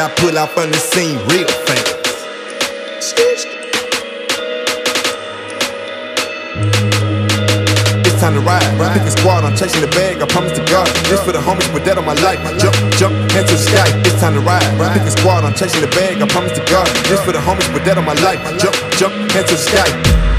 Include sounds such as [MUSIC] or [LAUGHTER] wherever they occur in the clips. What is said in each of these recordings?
I pull out from the scene real fast. It's time to ride. Pick a squad, I'm chasing the bag. I promise to God. This for the homies, put that on my life. Jump, jump, head to the sky. It's time to ride. Pick a squad, I'm chasing the bag. I promise to God. This for the homies, put that on my life. Jump, jump, head to the sky.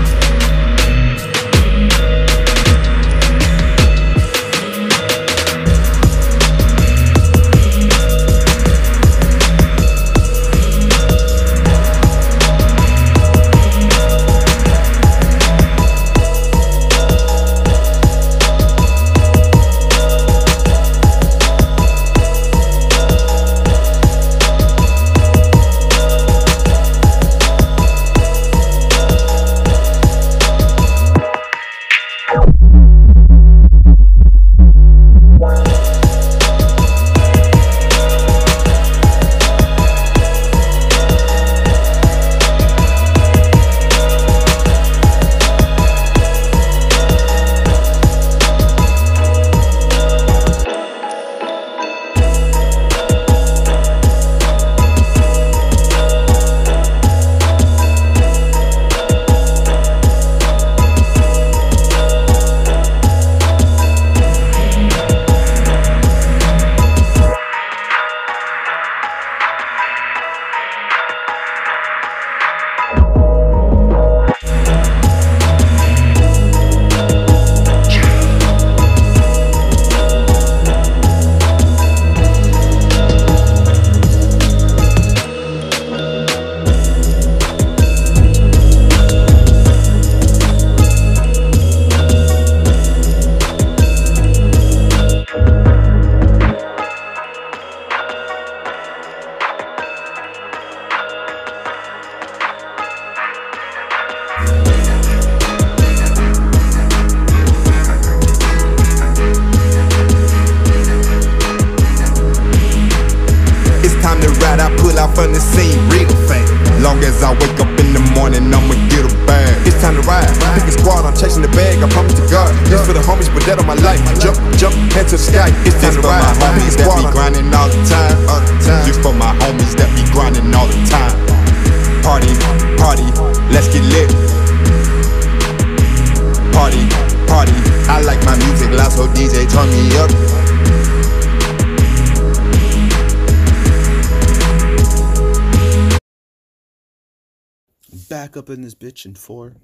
In four,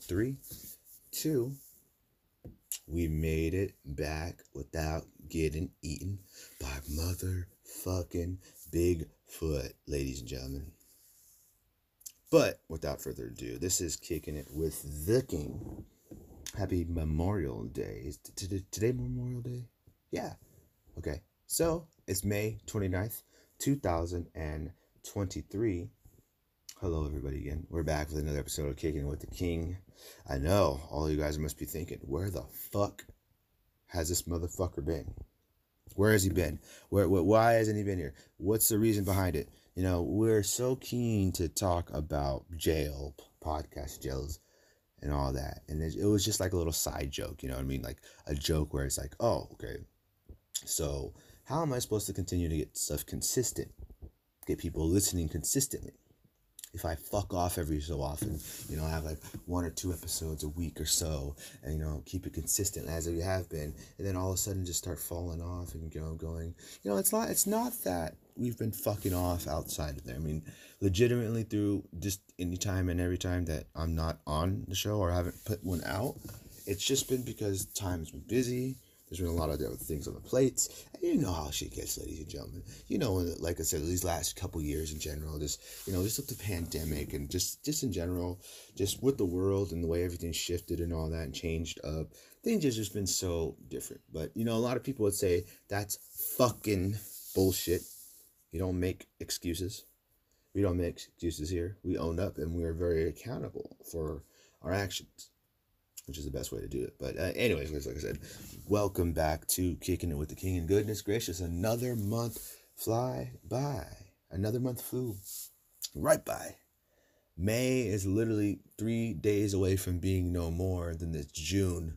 three, two. We made it back without getting eaten by motherfucking Bigfoot, ladies and gentlemen. But without further ado, this is kicking it with the king. Happy Memorial Day. Is today Memorial Day? Yeah. Okay. So it's May 29th, 2023. Hello, everybody, again. We're back with another episode of Kicking with the King. I know all you guys must be thinking, where the fuck has this motherfucker been? Where has he been? Where, why hasn't he been here? What's the reason behind it? You know, we're so keen to talk about jail, podcast jails, and all that. And it, it was just like a little side joke, you know what I mean? Like a joke where it's like, oh, okay. So, how am I supposed to continue to get stuff consistent? Get people listening consistently? If I fuck off every so often, you know, I have like one or two episodes a week or so, and you know, keep it consistent as we have been, and then all of a sudden just start falling off and you know, going, you know, it's not, it's not that we've been fucking off outside of there. I mean, legitimately through just any time and every time that I'm not on the show or haven't put one out, it's just been because time's been busy there's been a lot of different things on the plates. And you know how shit gets, ladies and gentlemen. You know, like I said, these last couple years in general, just you know, just with the pandemic and just just in general, just with the world and the way everything shifted and all that and changed up, things have just been so different. But you know, a lot of people would say that's fucking bullshit. You don't make excuses. We don't make excuses here. We own up and we are very accountable for our actions which is the best way to do it. But uh, anyways, like I said, welcome back to Kicking It with the King. And goodness gracious, another month fly by. Another month flew right by. May is literally three days away from being no more than this June.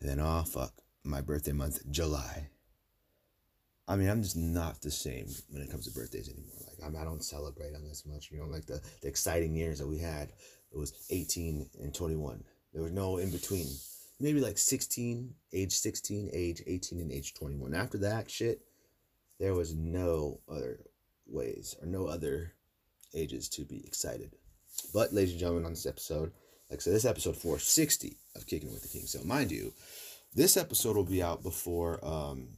And then, oh fuck, my birthday month, July. I mean, I'm just not the same when it comes to birthdays anymore. Like, I'm, I don't celebrate them this much. You know, like the, the exciting years that we had, it was 18 and 21. There was no in between. Maybe like 16, age 16, age 18, and age 21. After that shit, there was no other ways or no other ages to be excited. But, ladies and gentlemen, on this episode, like I said, this episode 460 of Kicking with the King. So, mind you, this episode will be out before um,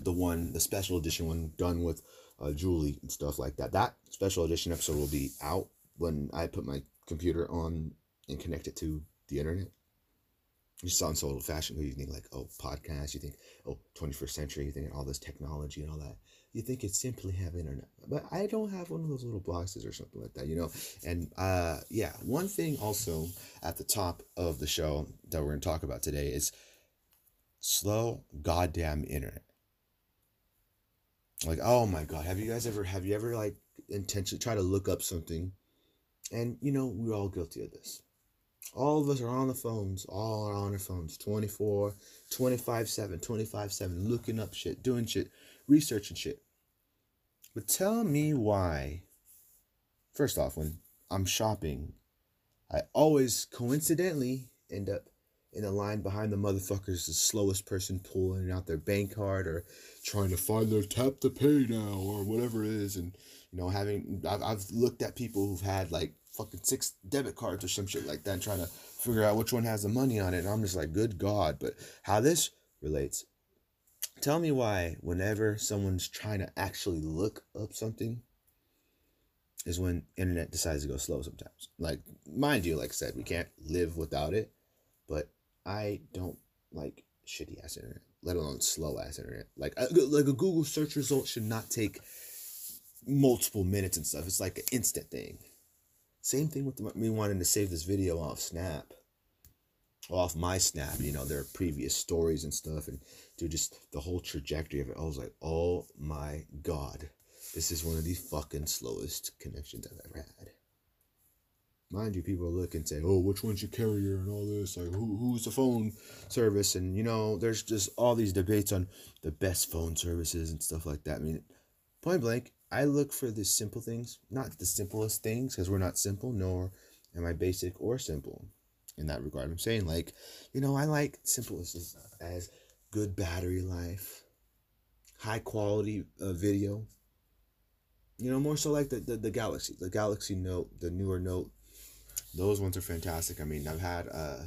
the one, the special edition one done with uh, Julie and stuff like that. That special edition episode will be out when I put my computer on and connect it to the internet. You sound so old fashioned. You think like, oh, podcast. You think, oh, 21st century. You think all this technology and all that. You think it's simply have internet, but I don't have one of those little boxes or something like that, you know. And uh, yeah, one thing also at the top of the show that we're gonna talk about today is slow goddamn internet. Like, oh my god, have you guys ever have you ever like intentionally try to look up something, and you know we're all guilty of this all of us are on the phones, all are on our phones 24, 25 7, 25 7, looking up shit, doing shit, researching shit. But tell me why, first off, when I'm shopping, I always coincidentally end up in the line behind the motherfuckers, the slowest person pulling out their bank card or trying to find their tap to pay now or whatever it is. And, you know, having, I've, I've looked at people who've had like fucking six debit cards or some shit like that and trying to figure out which one has the money on it. And I'm just like, good God. But how this relates, tell me why whenever someone's trying to actually look up something is when internet decides to go slow sometimes. Like, mind you, like I said, we can't live without it, but I don't like shitty ass internet, let alone slow ass internet. Like, like a Google search result should not take multiple minutes and stuff. It's like an instant thing. Same thing with me wanting to save this video off Snap. Off my Snap, you know, their previous stories and stuff, and dude, just the whole trajectory of it. I was like, oh my god, this is one of the fucking slowest connections I've ever had. Mind you, people look and say, oh, which one's your carrier and all this, like who who's the phone service, and you know, there's just all these debates on the best phone services and stuff like that. I mean, point blank, I look for the simple things, not the simplest things, because we're not simple, nor am I basic or simple in that regard. I'm saying, like, you know, I like simple as, as good battery life, high quality uh, video. You know, more so like the, the, the Galaxy, the Galaxy Note, the newer Note. Those ones are fantastic. I mean, I've had uh,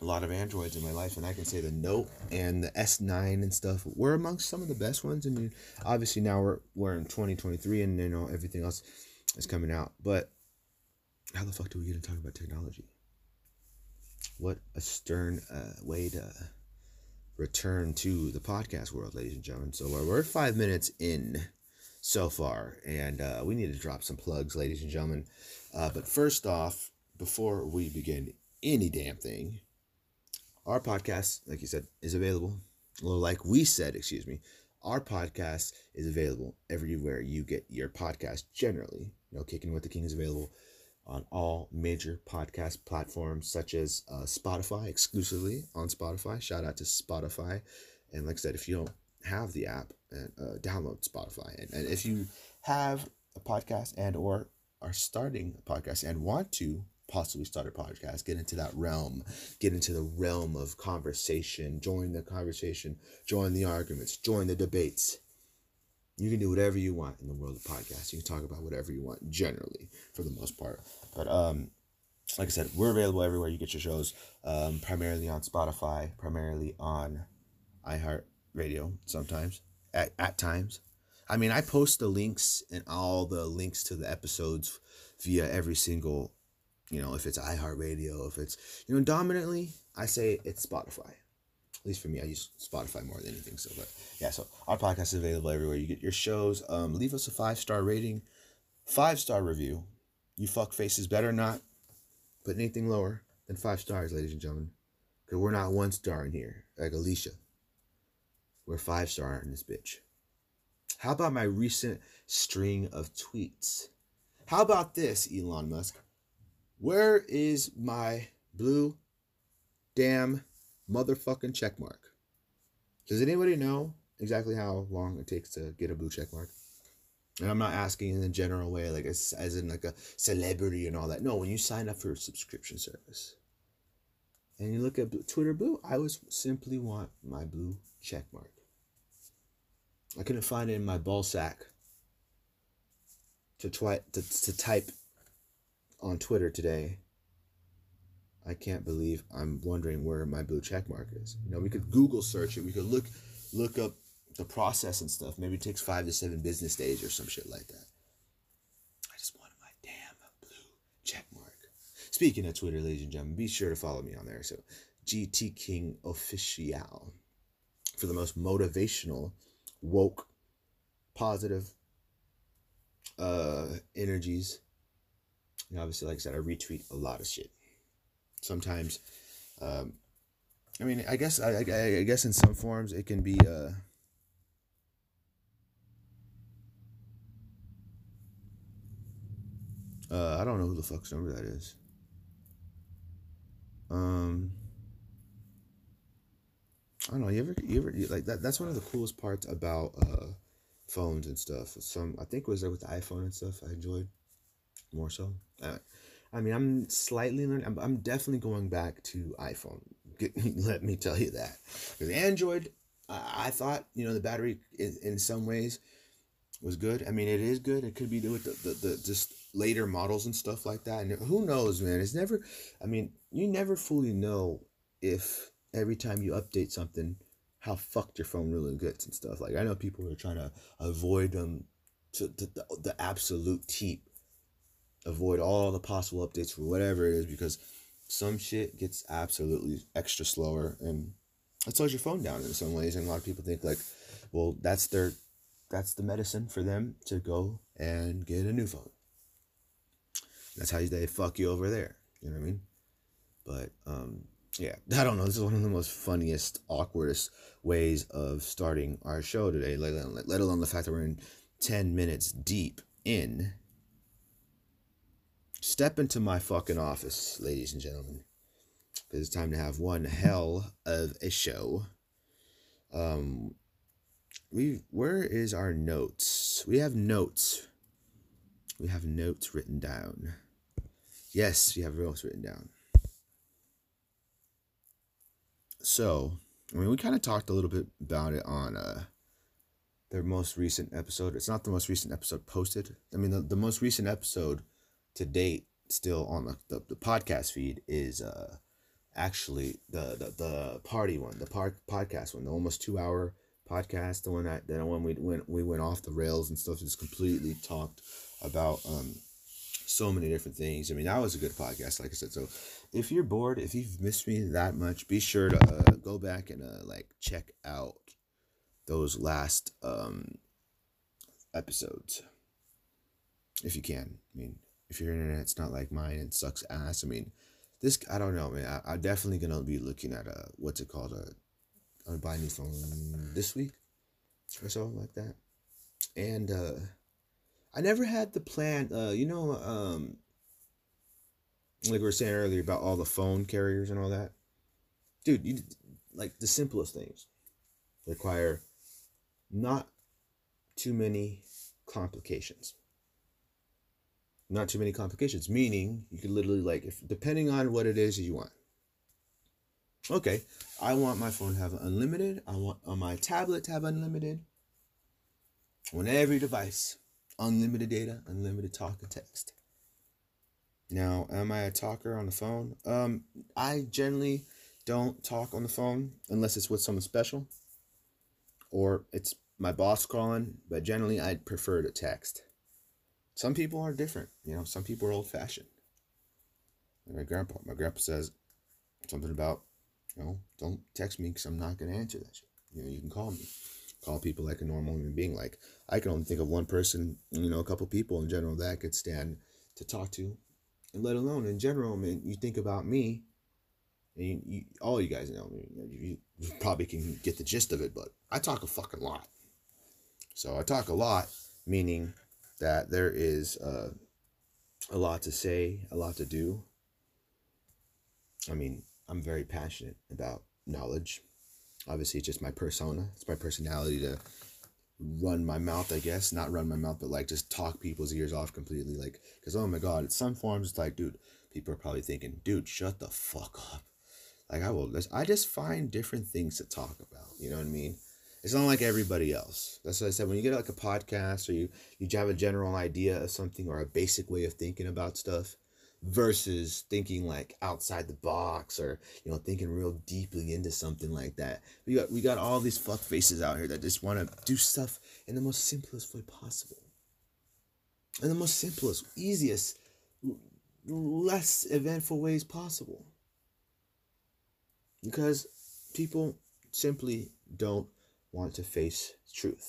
a lot of Androids in my life, and I can say the Note and the S9 and stuff were amongst some of the best ones. I mean, obviously now we're we're in 2023, and you know everything else is coming out. But how the fuck do we get to talk about technology? What a stern uh, way to return to the podcast world, ladies and gentlemen. So we're five minutes in so far, and uh, we need to drop some plugs, ladies and gentlemen. Uh, but first off, before we begin any damn thing, our podcast, like you said, is available. Well, like we said, excuse me, our podcast is available everywhere you get your podcast generally. You know, Kicking with the King is available on all major podcast platforms such as uh, Spotify, exclusively on Spotify. Shout out to Spotify. And like I said, if you don't have the app, and uh, download Spotify. And, and if you have a podcast and or are starting a podcast and want to possibly start a podcast, get into that realm, get into the realm of conversation, join the conversation, join the arguments, join the debates. You can do whatever you want in the world of podcasts. You can talk about whatever you want generally for the most part. But um like I said, we're available everywhere you get your shows, um, primarily on Spotify, primarily on iHeartRadio sometimes, at, at times. I mean, I post the links and all the links to the episodes via every single you know, if it's iHeartRadio, if it's, you know, dominantly, I say it's Spotify. At least for me, I use Spotify more than anything. So, but yeah, so our podcast is available everywhere. You get your shows. Um, leave us a five star rating, five star review. You fuck faces better not put anything lower than five stars, ladies and gentlemen. Because we're not one star in here, like Alicia. We're five star in this bitch. How about my recent string of tweets? How about this, Elon Musk? Where is my blue damn motherfucking check mark? Does anybody know exactly how long it takes to get a blue check mark. And I'm not asking in a general way, like as, as in like a celebrity and all that. No, when you sign up for a subscription service and you look at Twitter Blue, I was simply want my blue check mark. I couldn't find it in my ball sack to, twi- to, to type on Twitter today. I can't believe I'm wondering where my blue check mark is. You know, we could Google search it. We could look look up the process and stuff. Maybe it takes five to seven business days or some shit like that. I just wanted my damn blue check mark. Speaking of Twitter, ladies and gentlemen, be sure to follow me on there. So, GT King Official for the most motivational, woke, positive uh energies. And obviously, like I said, I retweet a lot of shit. Sometimes, um, I mean, I guess I, I, I guess in some forms it can be uh Uh, I don't know who the fuck's number that is. Um, I don't know. You ever, you ever you, like that? That's one of the coolest parts about uh, phones and stuff. Some I think it was with the iPhone and stuff. I enjoyed more so. Uh, I mean, I'm slightly learning. I'm, I'm definitely going back to iPhone. [LAUGHS] Let me tell you that. Because Android, I, I thought you know the battery in, in some ways was good. I mean, it is good. It could be with the, the, the just later models and stuff like that. And who knows, man? It's never. I mean, you never fully know if every time you update something, how fucked your phone really gets and stuff. Like I know people are trying to avoid them to, to the, the absolute teep, avoid all the possible updates for whatever it is because some shit gets absolutely extra slower and it slows your phone down in some ways. And a lot of people think like, well, that's their that's the medicine for them to go and get a new phone. That's how they fuck you over there. You know what I mean? But um, yeah, I don't know. This is one of the most funniest, awkwardest ways of starting our show today. Let alone, let alone the fact that we're in ten minutes deep in. Step into my fucking office, ladies and gentlemen, because it's time to have one hell of a show. Um, we where is our notes? We have notes. We have notes written down. Yes, we have notes written down. So, I mean, we kind of talked a little bit about it on uh, their most recent episode. It's not the most recent episode posted. I mean, the, the most recent episode to date, still on the, the, the podcast feed, is uh, actually the, the, the party one, the part podcast one, the almost two hour podcast, the one that, that one we went, we went off the rails and stuff, just completely talked about um, so many different things. I mean, that was a good podcast, like I said. So, if you're bored, if you've missed me that much, be sure to uh, go back and uh, like check out those last um, episodes if you can. I mean, if your internet's not like mine and sucks ass, I mean, this I don't know, man. I, am definitely gonna be looking at a what's it called a. I'm buy new phone this week or something like that, and uh I never had the plan. Uh, you know, um, like we were saying earlier about all the phone carriers and all that. Dude, you like the simplest things require not too many complications. Not too many complications, meaning you could literally like if depending on what it is that you want. Okay, I want my phone to have unlimited. I want on my tablet to have unlimited. On every device unlimited data, unlimited talk and text. Now, am I a talker on the phone? Um, I generally don't talk on the phone unless it's with someone special or it's my boss calling, but generally I'd prefer to text. Some people are different, you know, some people are old fashioned. my grandpa, my grandpa says something about, you know, don't text me because I'm not going to answer that shit. You know, you can call me call people like a normal human being. Like I can only think of one person, you know, a couple people in general that I could stand to talk to, and let alone in general. I mean, you think about me, and you, you, all you guys know me. You, you probably can get the gist of it, but I talk a fucking lot. So I talk a lot, meaning that there is uh, a lot to say, a lot to do. I mean, I'm very passionate about knowledge Obviously, it's just my persona. It's my personality to run my mouth, I guess. Not run my mouth, but like just talk people's ears off completely. Like, because oh my God, in some forms, it's like, dude, people are probably thinking, dude, shut the fuck up. Like, I will, I just find different things to talk about. You know what I mean? It's not like everybody else. That's what I said. When you get like a podcast or you, you have a general idea of something or a basic way of thinking about stuff, versus thinking like outside the box or you know thinking real deeply into something like that we got we got all these fuck faces out here that just want to do stuff in the most simplest way possible in the most simplest easiest less eventful ways possible because people simply don't want to face truth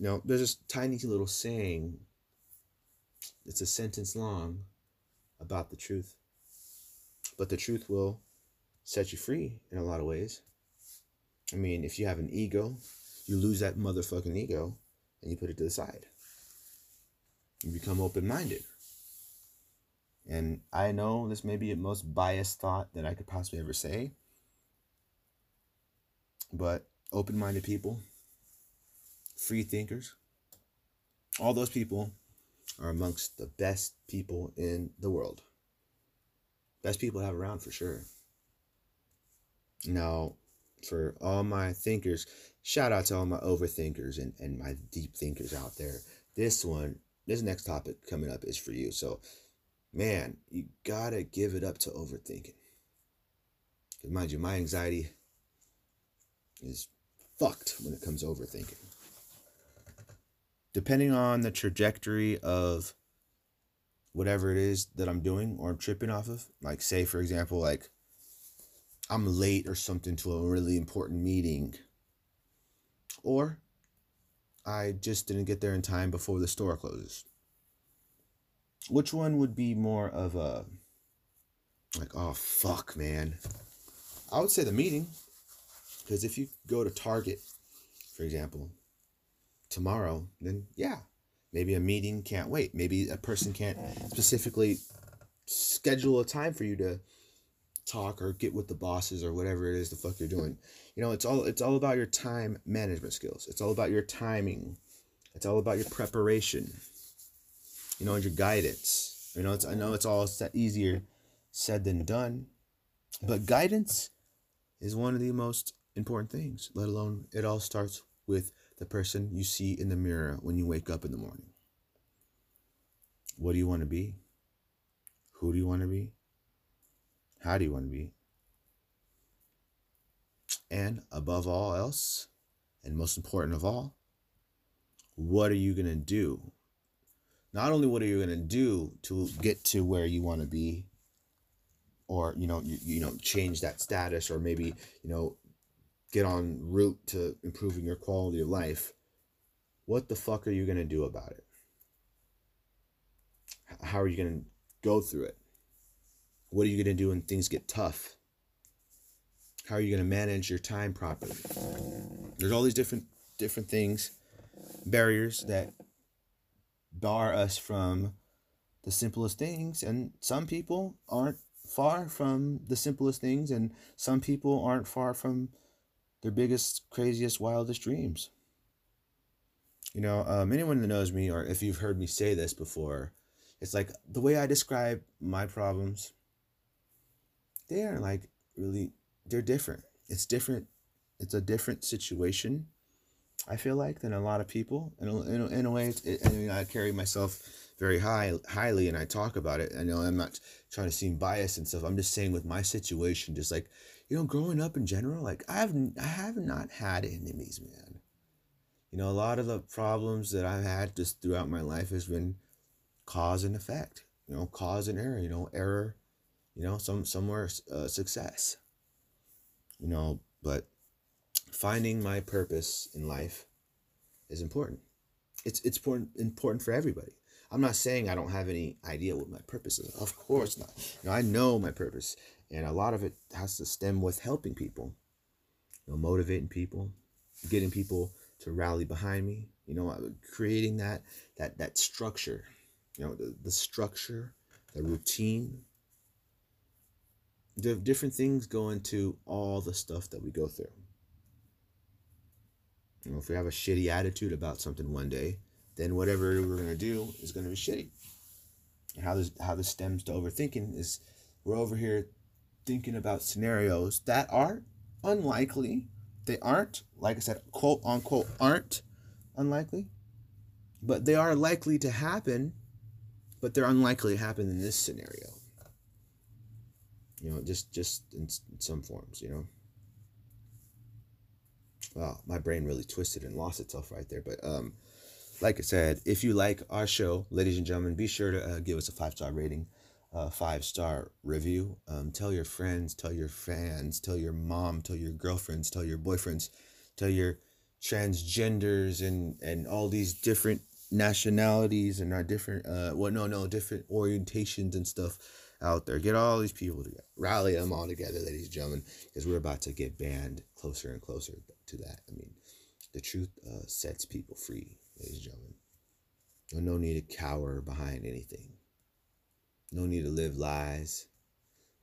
Now, there's this tiny little saying it's a sentence long about the truth. But the truth will set you free in a lot of ways. I mean, if you have an ego, you lose that motherfucking ego and you put it to the side. You become open minded. And I know this may be the most biased thought that I could possibly ever say. But open minded people, free thinkers, all those people are amongst the best people in the world. Best people to have around for sure. Now, for all my thinkers, shout out to all my overthinkers and, and my deep thinkers out there. This one, this next topic coming up is for you. So, man, you gotta give it up to overthinking. Because, mind you, my anxiety is fucked when it comes overthinking depending on the trajectory of whatever it is that I'm doing or I'm tripping off of, like say for example, like I'm late or something to a really important meeting, or I just didn't get there in time before the store closes. Which one would be more of a like, oh fuck, man? I would say the meeting. Because if you go to Target, for example, tomorrow, then yeah, maybe a meeting can't wait. Maybe a person can't specifically schedule a time for you to talk or get with the bosses or whatever it is the fuck you're doing. You know, it's all it's all about your time management skills. It's all about your timing. It's all about your preparation. You know, and your guidance. You know, it's I know it's all easier said than done, but guidance is one of the most important things. Let alone it all starts with the person you see in the mirror when you wake up in the morning. What do you want to be? Who do you want to be? How do you want to be? And above all else, and most important of all, what are you going to do? Not only what are you going to do to get to where you want to be, or you know, you, you know, change that status, or maybe you know, get on route to improving your quality of life, what the fuck are you going to do about it? How are you going to go through it? What are you going to do when things get tough? How are you going to manage your time properly? There's all these different different things, barriers that bar us from the simplest things and some people aren't far from the simplest things and some people aren't far from their biggest, craziest, wildest dreams. You know, um, anyone that knows me, or if you've heard me say this before, it's like the way I describe my problems, they are like really, they're different. It's different. It's a different situation, I feel like, than a lot of people. In a, in in a way, it, I mean, I carry myself very high, highly, and I talk about it. I know I'm not trying to seem biased and stuff. I'm just saying with my situation, just like you know, growing up in general, like I have I have not had enemies, man. You know, a lot of the problems that I've had just throughout my life has been cause and effect. You know, cause and error. You know, error. You know, some somewhere uh, success. You know, but finding my purpose in life is important. It's it's important important for everybody. I'm not saying I don't have any idea what my purpose is. Of course not. You know, I know my purpose. And a lot of it has to stem with helping people, you know, motivating people, getting people to rally behind me, you know, uh, creating that that that structure, you know, the, the structure, the routine, the different things go into all the stuff that we go through. You know, if we have a shitty attitude about something one day, then whatever we're gonna do is gonna be shitty. And how this how this stems to overthinking is we're over here thinking about scenarios that are unlikely. They aren't, like I said, quote unquote, aren't unlikely, but they are likely to happen, but they're unlikely to happen in this scenario. You know, just just in some forms, you know. Well, my brain really twisted and lost itself right there, but um, like I said, if you like our show, ladies and gentlemen, be sure to uh, give us a five star rating a five star review. Um, tell your friends, tell your fans, tell your mom, tell your girlfriends, tell your boyfriends, tell your transgenders and and all these different nationalities and our different uh well no no different orientations and stuff out there. Get all these people together, rally them all together, ladies and gentlemen, because we're about to get banned closer and closer to that. I mean, the truth uh, sets people free, ladies and gentlemen. No need to cower behind anything. No need to live lies.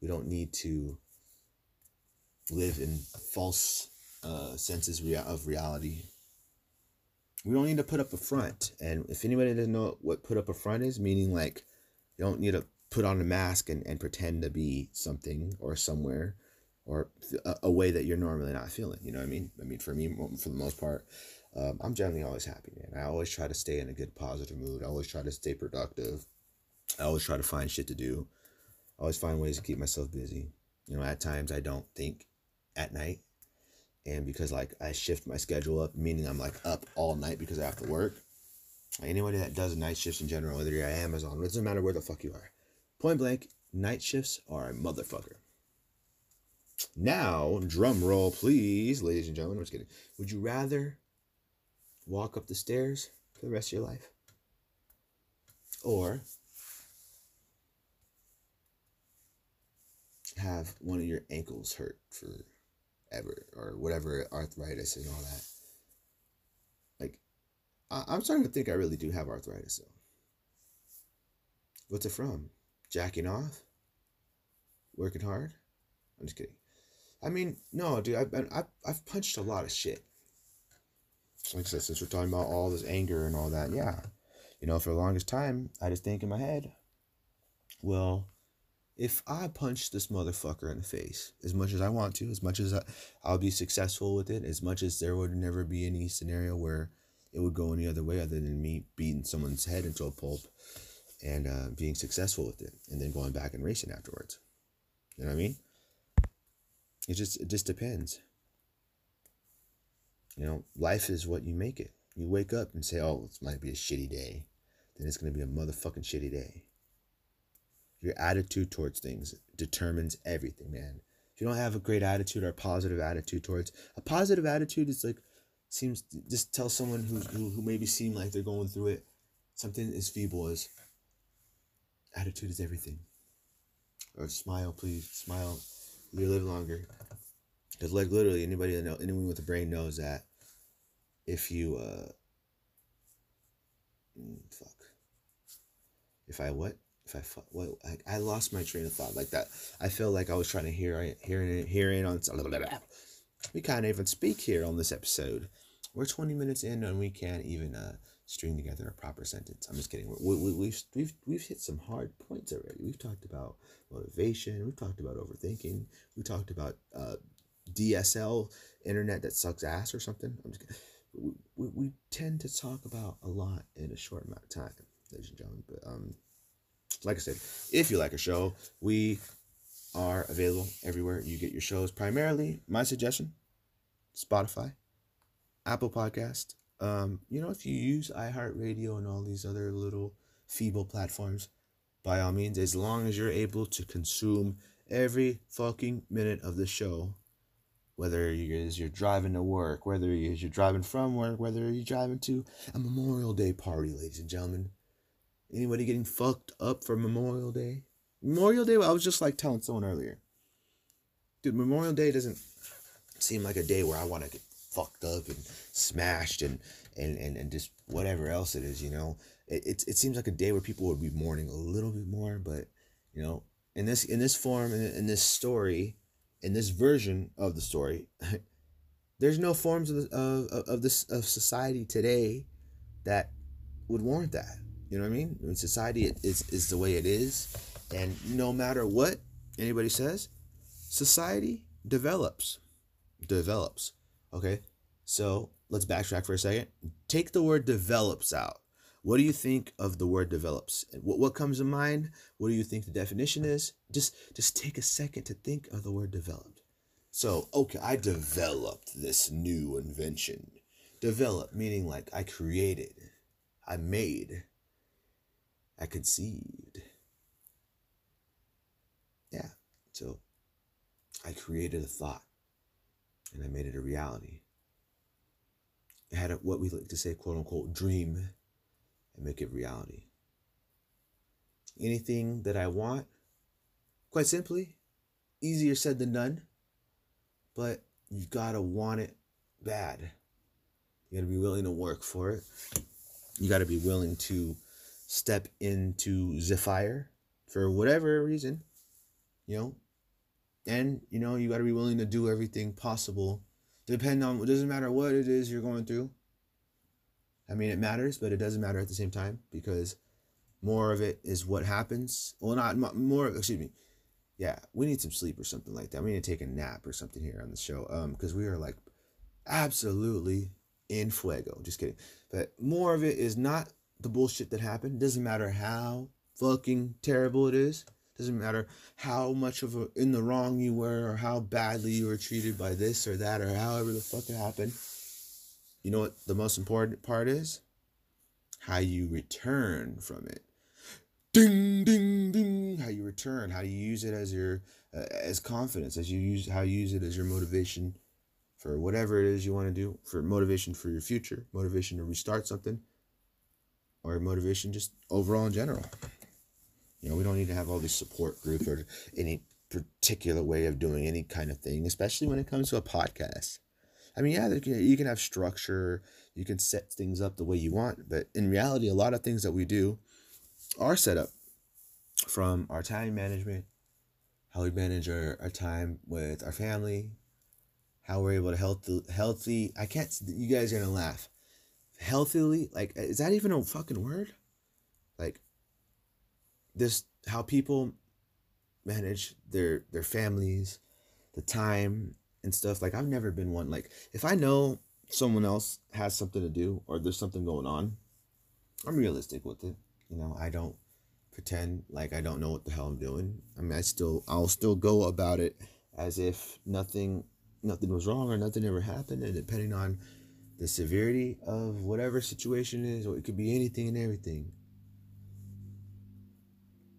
We don't need to live in false uh, senses of reality. We don't need to put up a front. And if anybody doesn't know what put up a front is, meaning like you don't need to put on a mask and, and pretend to be something or somewhere or a, a way that you're normally not feeling. You know what I mean? I mean, for me, for the most part, um, I'm generally always happy, man. I always try to stay in a good, positive mood. I always try to stay productive. I always try to find shit to do. I always find ways to keep myself busy. You know, at times I don't think at night. And because like I shift my schedule up, meaning I'm like up all night because I have to work. Anybody that does night shifts in general, whether you're at Amazon, it doesn't matter where the fuck you are. Point blank, night shifts are a motherfucker. Now, drum roll, please, ladies and gentlemen. I'm just kidding. Would you rather walk up the stairs for the rest of your life? Or have one of your ankles hurt forever or whatever arthritis and all that. Like, I- I'm starting to think I really do have arthritis though. What's it from? Jacking off? Working hard? I'm just kidding. I mean, no, dude. I've been, I've, I've punched a lot of shit. Like I said, since we're talking about all this anger and all that, yeah. You know, for the longest time, I just think in my head, well, if I punch this motherfucker in the face as much as I want to, as much as I, I'll be successful with it, as much as there would never be any scenario where it would go any other way other than me beating someone's head into a pulp and uh, being successful with it and then going back and racing afterwards. You know what I mean? It just it just depends. You know, life is what you make it. You wake up and say, "Oh, this might be a shitty day," then it's gonna be a motherfucking shitty day. Your attitude towards things determines everything, man. If you don't have a great attitude or a positive attitude towards a positive attitude, it's like seems just tell someone who who, who maybe seem like they're going through it something as feeble as attitude is everything. Or smile, please smile. You live longer. Because like literally anybody that know anyone with a brain knows that if you uh mm, fuck if I what if I what I, I lost my train of thought like that. I feel like I was trying to hear hearing hearing on. We can't even speak here on this episode. We're twenty minutes in and we can't even uh, string together a proper sentence. I'm just kidding. We, we, we've we've we've hit some hard points already. We've talked about motivation. We've talked about overthinking. We talked about uh, DSL internet that sucks ass or something. I'm just kidding. We, we, we tend to talk about a lot in a short amount of time, ladies and gentlemen. But um, like I said, if you like a show, we are available everywhere you get your shows. Primarily, my suggestion Spotify, Apple Podcast. Um, you know, if you use iHeartRadio and all these other little feeble platforms, by all means, as long as you're able to consume every fucking minute of the show, whether you're driving to work, whether you're driving from work, whether you're driving to a Memorial Day party, ladies and gentlemen, Anybody getting fucked up for Memorial Day? Memorial Day, I was just like telling someone earlier. Dude, Memorial Day doesn't seem like a day where I want to get fucked up and smashed and, and, and, and just whatever else it is, you know? It, it, it seems like a day where people would be mourning a little bit more, but, you know, in this in this form in, in this story in this version of the story [LAUGHS] there's no forms of, of, of this of society today that would warrant that you know what i mean, society is, is the way it is and no matter what anybody says society develops develops okay so let's backtrack for a second take the word develops out what do you think of the word develops? What, what comes to mind? What do you think the definition is? Just just take a second to think of the word developed. So, okay, I developed this new invention. Develop meaning like I created, I made, I conceived. Yeah. So I created a thought and I made it a reality. I had a, what we like to say, quote unquote, dream and make it reality. Anything that I want, quite simply, easier said than done, but you gotta want it bad. You gotta be willing to work for it. You gotta be willing to step into Zephyr for whatever reason, you know. And you know, you gotta be willing to do everything possible. Depend on it doesn't matter what it is you're going through. I mean, it matters, but it doesn't matter at the same time because more of it is what happens. Well, not more. Excuse me. Yeah, we need some sleep or something like that. We need to take a nap or something here on the show. Um, because we are like absolutely in fuego. Just kidding. But more of it is not the bullshit that happened. Doesn't matter how fucking terrible it is. Doesn't matter how much of a in the wrong you were or how badly you were treated by this or that or however the fuck it happened you know what the most important part is? How you return from it. Ding ding ding. How you return. How you use it as your uh, as confidence. As you use how you use it as your motivation for whatever it is you want to do. For motivation for your future. Motivation to restart something. Or motivation just overall in general. You know, we don't need to have all these support groups or any particular way of doing any kind of thing, especially when it comes to a podcast. I mean, yeah, you can have structure, you can set things up the way you want, but in reality, a lot of things that we do are set up from our time management, how we manage our, our time with our family, how we're able to healthy, healthy. I can't, you guys are gonna laugh. Healthily, like, uh, is that even a fucking word? Like, this, how people manage their their families, the time, and stuff. Like I've never been one like if I know someone else has something to do or there's something going on, I'm realistic with it. You know, I don't pretend like I don't know what the hell I'm doing. I mean, I still I'll still go about it as if nothing nothing was wrong or nothing ever happened and depending on the severity of whatever situation is or it could be anything and everything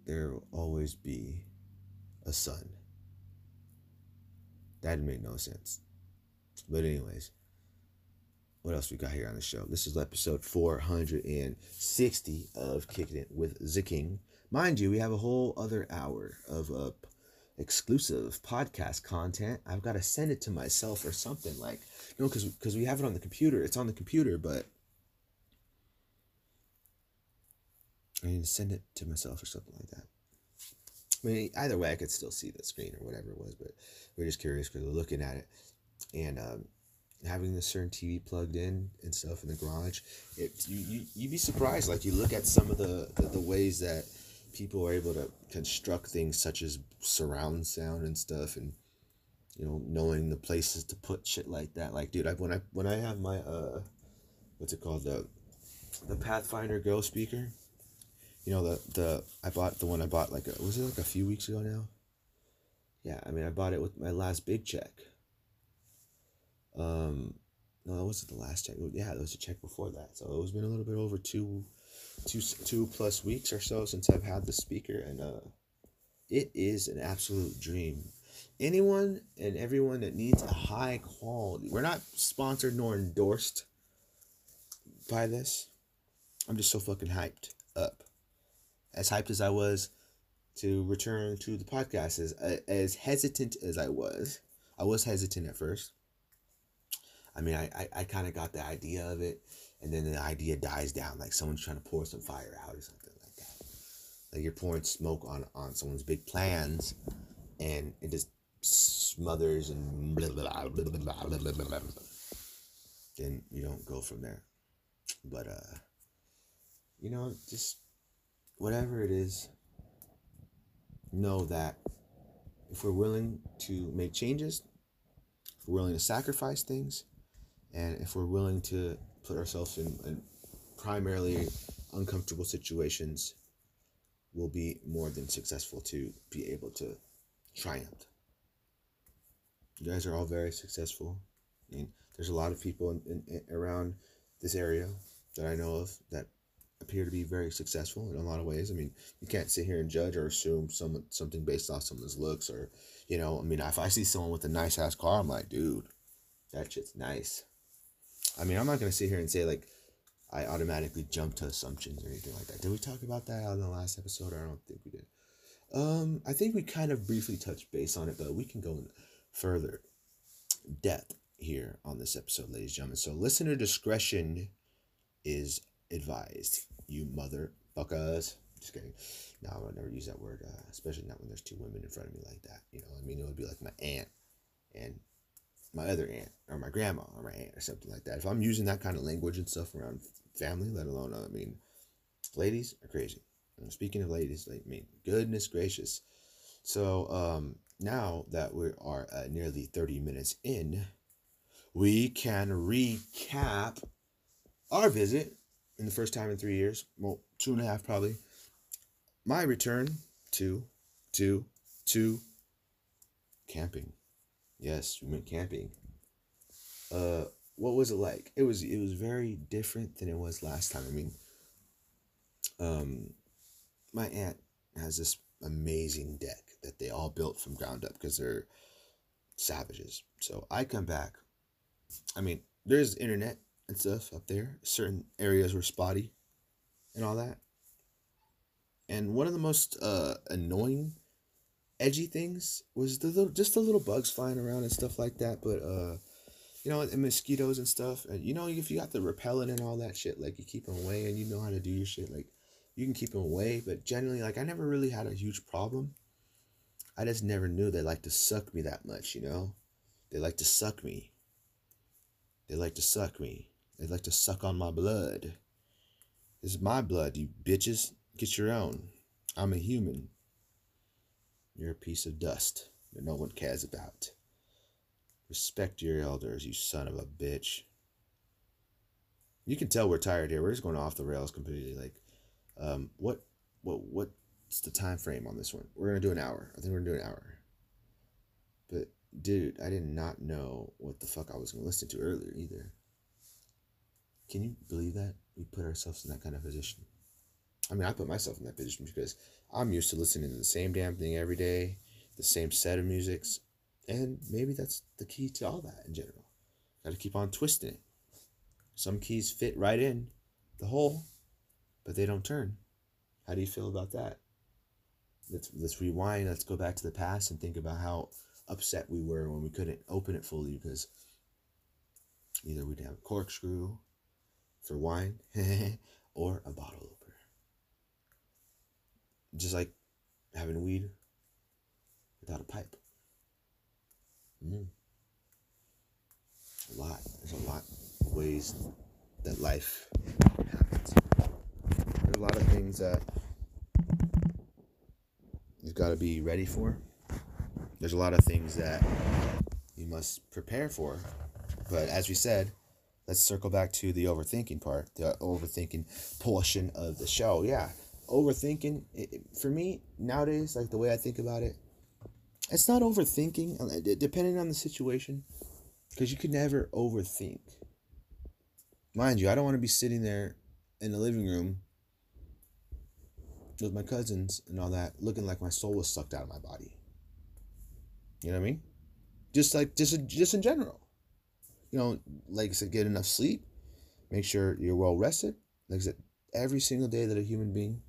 there will always be a sun that made no sense. But anyways, what else we got here on the show? This is episode 460 of Kicking It with the King. Mind you, we have a whole other hour of uh, exclusive podcast content. I've got to send it to myself or something like, know, because because we have it on the computer. It's on the computer, but I need to send it to myself or something like that. I mean, either way, I could still see the screen or whatever it was, but we're just curious because we're looking at it and um, having the certain TV plugged in and stuff in the garage. It you you you'd be surprised. Like you look at some of the, the the ways that people are able to construct things such as surround sound and stuff, and you know knowing the places to put shit like that. Like, dude, I when I when I have my uh, what's it called the the Pathfinder Go speaker you know the the I bought the one I bought like a, was it like a few weeks ago now? Yeah, I mean I bought it with my last big check. Um, no, that wasn't the last check. Yeah, there was a check before that, so it was been a little bit over two, two, two plus weeks or so since I've had the speaker, and uh, it is an absolute dream. Anyone and everyone that needs a high quality, we're not sponsored nor endorsed by this. I'm just so fucking hyped up as hyped as I was to return to the podcast, as as hesitant as I was, I was hesitant at first. I mean, I I, I kind of got the idea of it, and then the idea dies down, like someone's trying to pour some fire out or something like that. like you're pouring smoke on on someone's big plans, and it just smothers and blah, blah, blah, blah, blah, blah, blah, then you don't go from there. But uh, you know, just whatever it is, know that if we're willing to make changes, if we're willing to sacrifice things, and if we're willing to put ourselves in, in primarily uncomfortable situations, we'll be more than successful to be able to triumph. You guys are all very successful. I mean, there's a lot of people in, in, around this area that I know of that appear to be very successful in a lot of ways. I mean, you can't sit here and judge or assume someone something based off someone's looks or, you know, I mean, if I see someone with a nice ass car, I'm like, dude, that shit's nice. I mean, I'm not gonna sit here and say like I automatically jump to assumptions or anything like that. Did we talk about that on the last episode? I don't think we did. Um, I think we kind of briefly touched base on it, but we can go in further depth here on this episode, ladies and gentlemen. So listener discretion is advised. You motherfuckers. Just kidding. No, I would never use that word, uh, especially not when there's two women in front of me like that. You know, I mean, it would be like my aunt and my other aunt or my grandma or my aunt or something like that. If I'm using that kind of language and stuff around family, let alone, I mean, ladies are crazy. And speaking of ladies, I mean, goodness gracious. So um, now that we are uh, nearly 30 minutes in, we can recap our visit in the first time in three years. Well, two and a half probably. My return to, to, to camping. Yes, we went camping. Uh, what was it like? It was it was very different than it was last time. I mean, um, my aunt has this amazing deck that they all built from ground up because they're savages. So I come back. I mean, there's internet and stuff up there. Certain areas were spotty and all that. And one of the most uh, annoying edgy things. Was the little just the little bugs flying around and stuff like that but uh you know and mosquitoes and stuff. And you know if you got the repellent and all that shit like you keep them away and you know how to do your shit like you can keep them away but generally like i never really had a huge problem. I just never knew they like to suck me that much you know? They like to suck me. They like to suck me. They like to suck on my blood. This is my blood you bitches. Get your own. I'm a human you're a piece of dust that no one cares about. Respect your elders, you son of a bitch. You can tell we're tired here. We're just going off the rails completely. Like, um, what, what, what's the time frame on this one? We're gonna do an hour. I think we're gonna do an hour. But dude, I did not know what the fuck I was gonna listen to earlier either. Can you believe that we put ourselves in that kind of position? I mean, I put myself in that position because I'm used to listening to the same damn thing every day, the same set of musics, and maybe that's the key to all that in general. Got to keep on twisting it. Some keys fit right in the hole, but they don't turn. How do you feel about that? Let's let's rewind. Let's go back to the past and think about how upset we were when we couldn't open it fully because either we'd have a corkscrew for wine [LAUGHS] or a bottle opener just like having weed without a pipe. Mm. A lot. There's a lot of ways that life happens. There's a lot of things that you've got to be ready for. There's a lot of things that you must prepare for. But as we said, let's circle back to the overthinking part, the overthinking portion of the show. Yeah, overthinking it, for me nowadays like the way i think about it it's not overthinking uh, depending on the situation because you could never overthink. Mind you i don't want to be sitting there in the living room with my cousins and all that looking like my soul was sucked out of my body. You know what i mean? Just like just just in general. You know like i said get enough sleep make sure you're well rested. Like i said every single day that a human being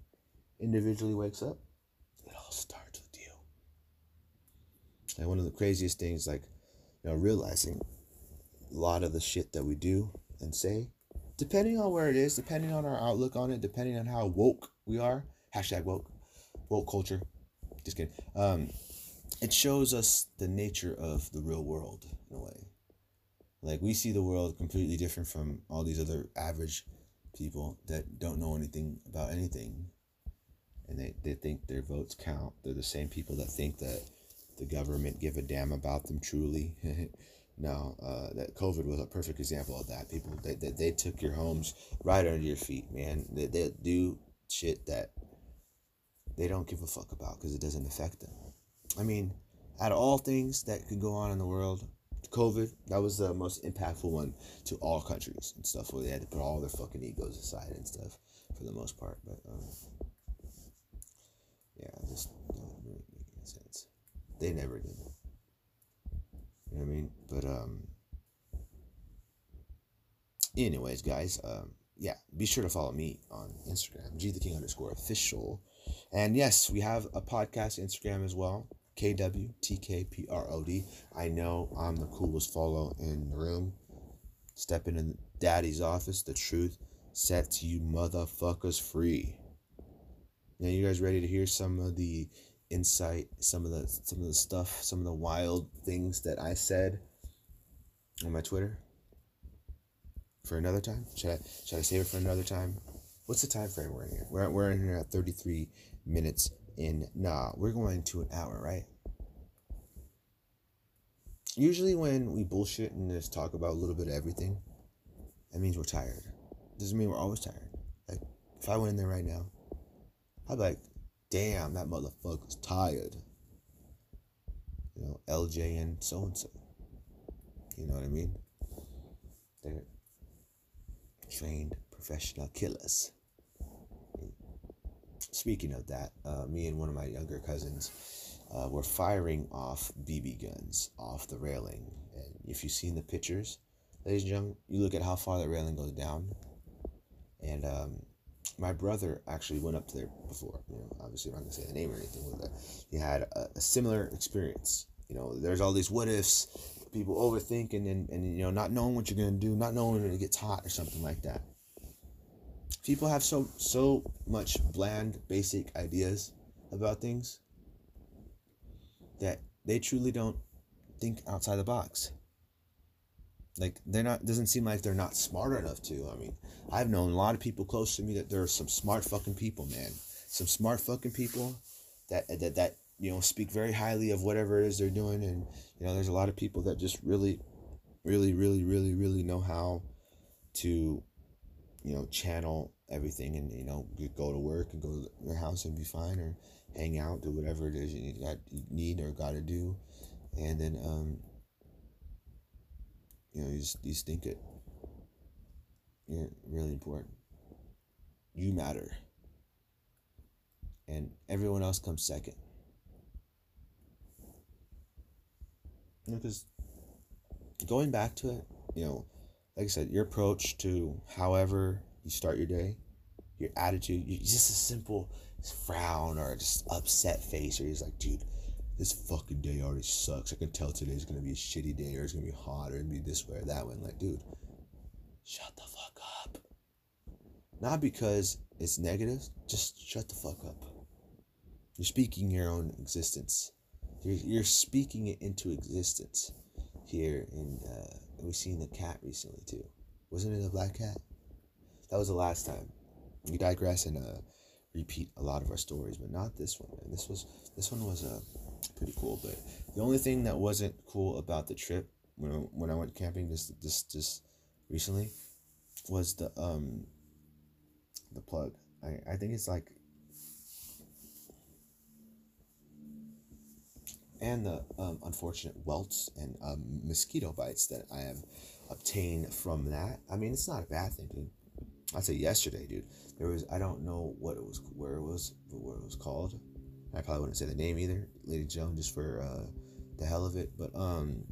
individually wakes up, it all starts with you. And one of the craziest things, like, you know, realizing a lot of the shit that we do and say, depending on where it is, depending on our outlook on it, depending on how woke we are, hashtag woke, woke culture. Just kidding. Um, it shows us the nature of the real world in a way. Like we see the world completely different from all these other average people that don't know anything about anything. And they, they think their votes count. They're the same people that think that the government give a damn about them truly. [LAUGHS] no, uh, that COVID was a perfect example of that. People, they, they, they took your homes right under your feet, man. They, they do shit that they don't give a fuck about because it doesn't affect them. I mean, out of all things that could go on in the world, COVID, that was the most impactful one to all countries and stuff where they had to put all their fucking egos aside and stuff for the most part. But, um, yeah, just don't really make any sense. They never did. You know what I mean? But, um, anyways, guys, um, yeah, be sure to follow me on Instagram, G the King underscore official. And yes, we have a podcast Instagram as well. KWTKPROD. I know I'm the coolest follow in the room. Stepping in daddy's office, the truth sets you motherfuckers free. Now you guys ready to hear some of the insight, some of the some of the stuff, some of the wild things that I said on my Twitter? For another time? Should I should I save it for another time? What's the time frame we're in here? We're, we're in here at 33 minutes in. Nah, we're going to an hour, right? Usually when we bullshit and just talk about a little bit of everything, that means we're tired. Doesn't mean we're always tired. Like, if I went in there right now, I'd be like, damn, that motherfucker's tired. You know, LJ and so and so. You know what I mean? They're trained professional killers. Speaking of that, uh, me and one of my younger cousins uh, were firing off BB guns off the railing. And if you've seen the pictures, ladies and gentlemen, you look at how far the railing goes down. And um, my brother actually went up there before. You know, obviously, I'm not gonna say the name or anything. But he had a, a similar experience. You know, there's all these what ifs, people overthinking and, and you know not knowing what you're gonna do, not knowing when it gets hot or something like that people have so so much bland basic ideas about things that they truly don't think outside the box like they're not doesn't seem like they're not smart enough to i mean i've known a lot of people close to me that there are some smart fucking people man. Some smart fucking people that that that you know speak very highly of whatever it is they're doing. And you know there's a lot of people that just really really really really really know how to you know channel everything and you know go to work and go to your house and be fine or hang out do whatever it is you got you need or got to do. And then um you know you just, you just think it. You're really important. You matter. And everyone else comes second. You know because going back to it you know like i said your approach to however you start your day, your attitude, you just a simple frown or just upset face, or you're just like, dude, this fucking day already sucks. I can tell today's gonna be a shitty day, or it's gonna be hot, or it's gonna be this way or that way. Like, dude, shut the fuck up. Not because it's negative, just shut the fuck up. You're speaking your own existence. You're, you're speaking it into existence here. And uh, we've seen the cat recently too. Wasn't it a black cat? that was the last time. We digress and uh, repeat a lot of our stories, but not this one. This was this one was uh, pretty cool. But the only thing that wasn't cool about the trip when I, when I went camping this this this recently was the um the plug. I, I think it's like and the um, unfortunate welts and um, mosquito bites that I have obtained from that. I mean, it's not a bad thing, dude. I'd say yesterday, dude. There was I don't know what it was, where it was, what it was called. I probably wouldn't say the name either, Lady Joan, just for uh, the hell of it. But um,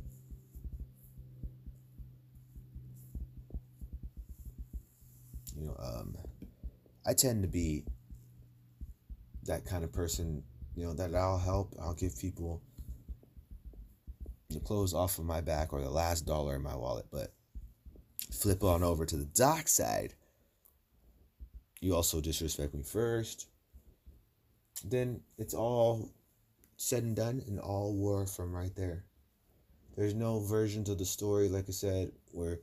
you know, um, I tend to be that kind of person. You know that I'll help. I'll give people the clothes off of my back or the last dollar in my wallet, but flip on over to the dark side you also disrespect me first. Then it's all said and done and all war from right there. There's no versions of the story, like I said, where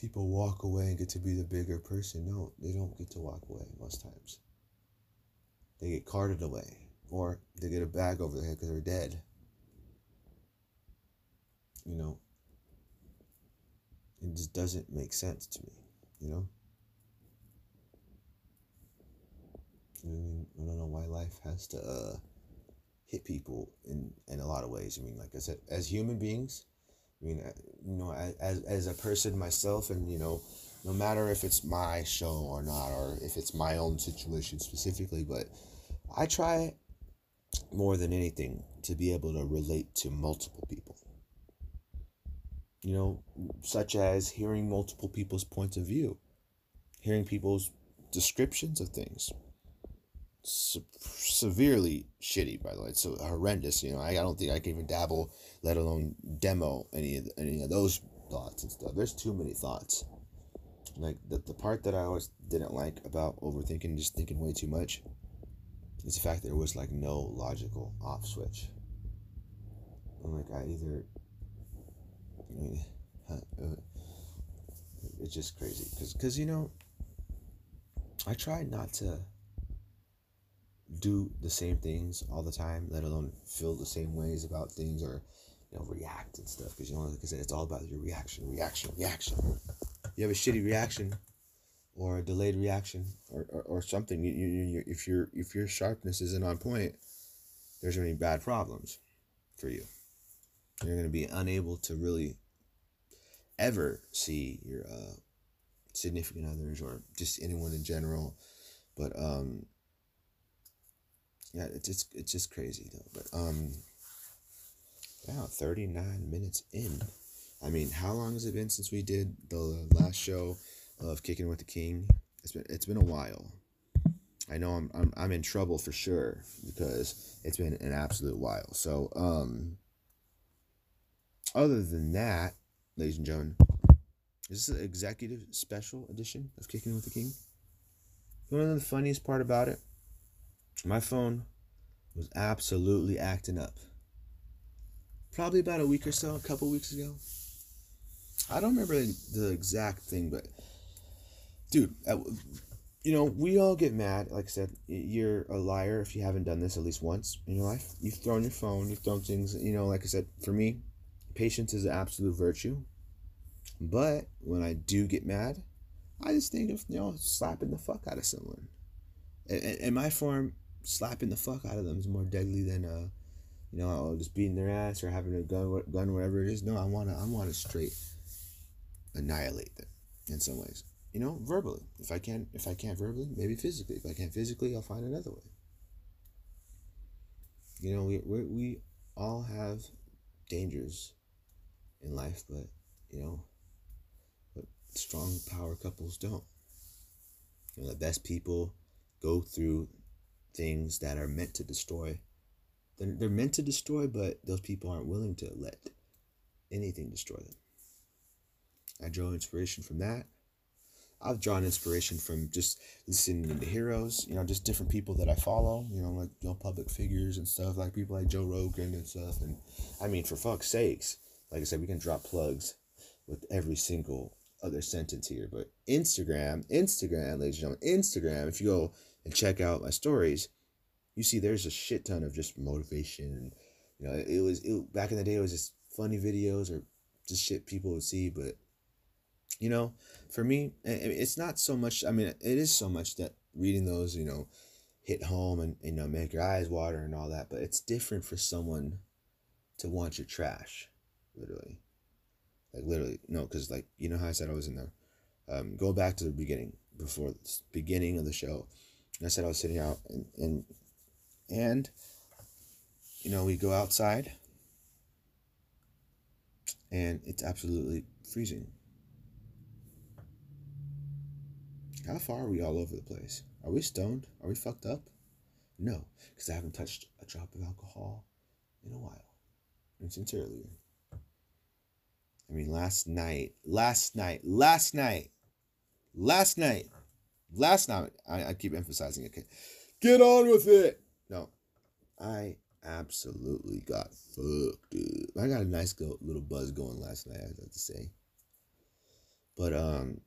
people walk away and get to be the bigger person. No, they don't get to walk away most times. They get carted away, or they get a bag over their head because they're dead. You know, it just doesn't make sense to me, you know? I mean, I don't know why life has to uh, hit people in, in a lot of ways. I mean, like I said, as human beings, I mean, uh, you know, as, as a person myself, and, you know, no matter if it's my show or not, or if it's my own situation specifically, but I try more than anything to be able to relate to multiple people. You know, such as hearing multiple people's points of view, hearing people's descriptions of things, se- severely shitty, by the way. It's so horrendous. You know, I, I don't think I can even dabble, let alone demo any of any of those thoughts and stuff. There's too many thoughts. Like the the part that I always didn't like about overthinking, just thinking way too much, is the fact that there was like no logical off switch. I'm like I either. I [SIGHS] mean, uh, it's just crazy because because you know. I try not to do the same things all the time, let alone feel the same ways about things or you know react and stuff. Because you know, like I said, it's all about your reaction, reaction, reaction. You have a shitty reaction, or a delayed reaction, or, or, or something. You, you, you, if your if your sharpness isn't on point, there's gonna be bad problems for you. You're gonna be unable to really ever see your uh, significant others or just anyone in general. But um, yeah, it's just it's just crazy though. But um, wow, thirty nine minutes in. I mean, how long has it been since we did the last show of Kicking with the King? It's been it's been a while. I know I'm I'm I'm in trouble for sure because it's been an absolute while. So um, other than that, ladies and gentlemen, is this an executive special edition of Kicking with the King? You know the funniest part about it? My phone was absolutely acting up. Probably about a week or so, a couple weeks ago. I don't remember the exact thing, but dude, you know, we all get mad. Like I said, you're a liar if you haven't done this at least once in your life. You've thrown your phone, you've thrown things, you know, like I said, for me, patience is an absolute virtue. But when I do get mad, I just think of, you know, slapping the fuck out of someone. In my form, slapping the fuck out of them is more deadly than, uh, you know, just beating their ass or having a gun, gun, whatever it is. No, I want to, I want to straight annihilate them in some ways. You know, verbally. If I can't, if I can't verbally, maybe physically. If I can't physically, I'll find another way. You know, we we we all have dangers in life, but you know, but strong power couples don't. You know, the best people go through things that are meant to destroy. They're, they're meant to destroy, but those people aren't willing to let anything destroy them. I draw inspiration from that. I've drawn inspiration from just listening to heroes, you know, just different people that I follow, you know, like you know, public figures and stuff, like people like Joe Rogan and stuff. And I mean, for fuck's sakes, like I said, we can drop plugs with every single other sentence here. But Instagram, Instagram, ladies and gentlemen, Instagram, if you go and check out my stories, you see there's a shit ton of just motivation. You know, it was, it, back in the day, it was just funny videos or just shit people would see, but you know for me it's not so much i mean it is so much that reading those you know hit home and you know make your eyes water and all that but it's different for someone to want your trash literally like literally no because like you know how i said i was in there um go back to the beginning before the beginning of the show i said i was sitting out and and and you know we go outside and it's absolutely freezing How far are we all over the place? Are we stoned? Are we fucked up? No, because I haven't touched a drop of alcohol in a while. And since earlier. I mean, last night, last night, last night, last night, last night, I, I keep emphasizing it. Okay. Get on with it. No, I absolutely got fucked, dude. I got a nice little buzz going last night, I have to say. But um,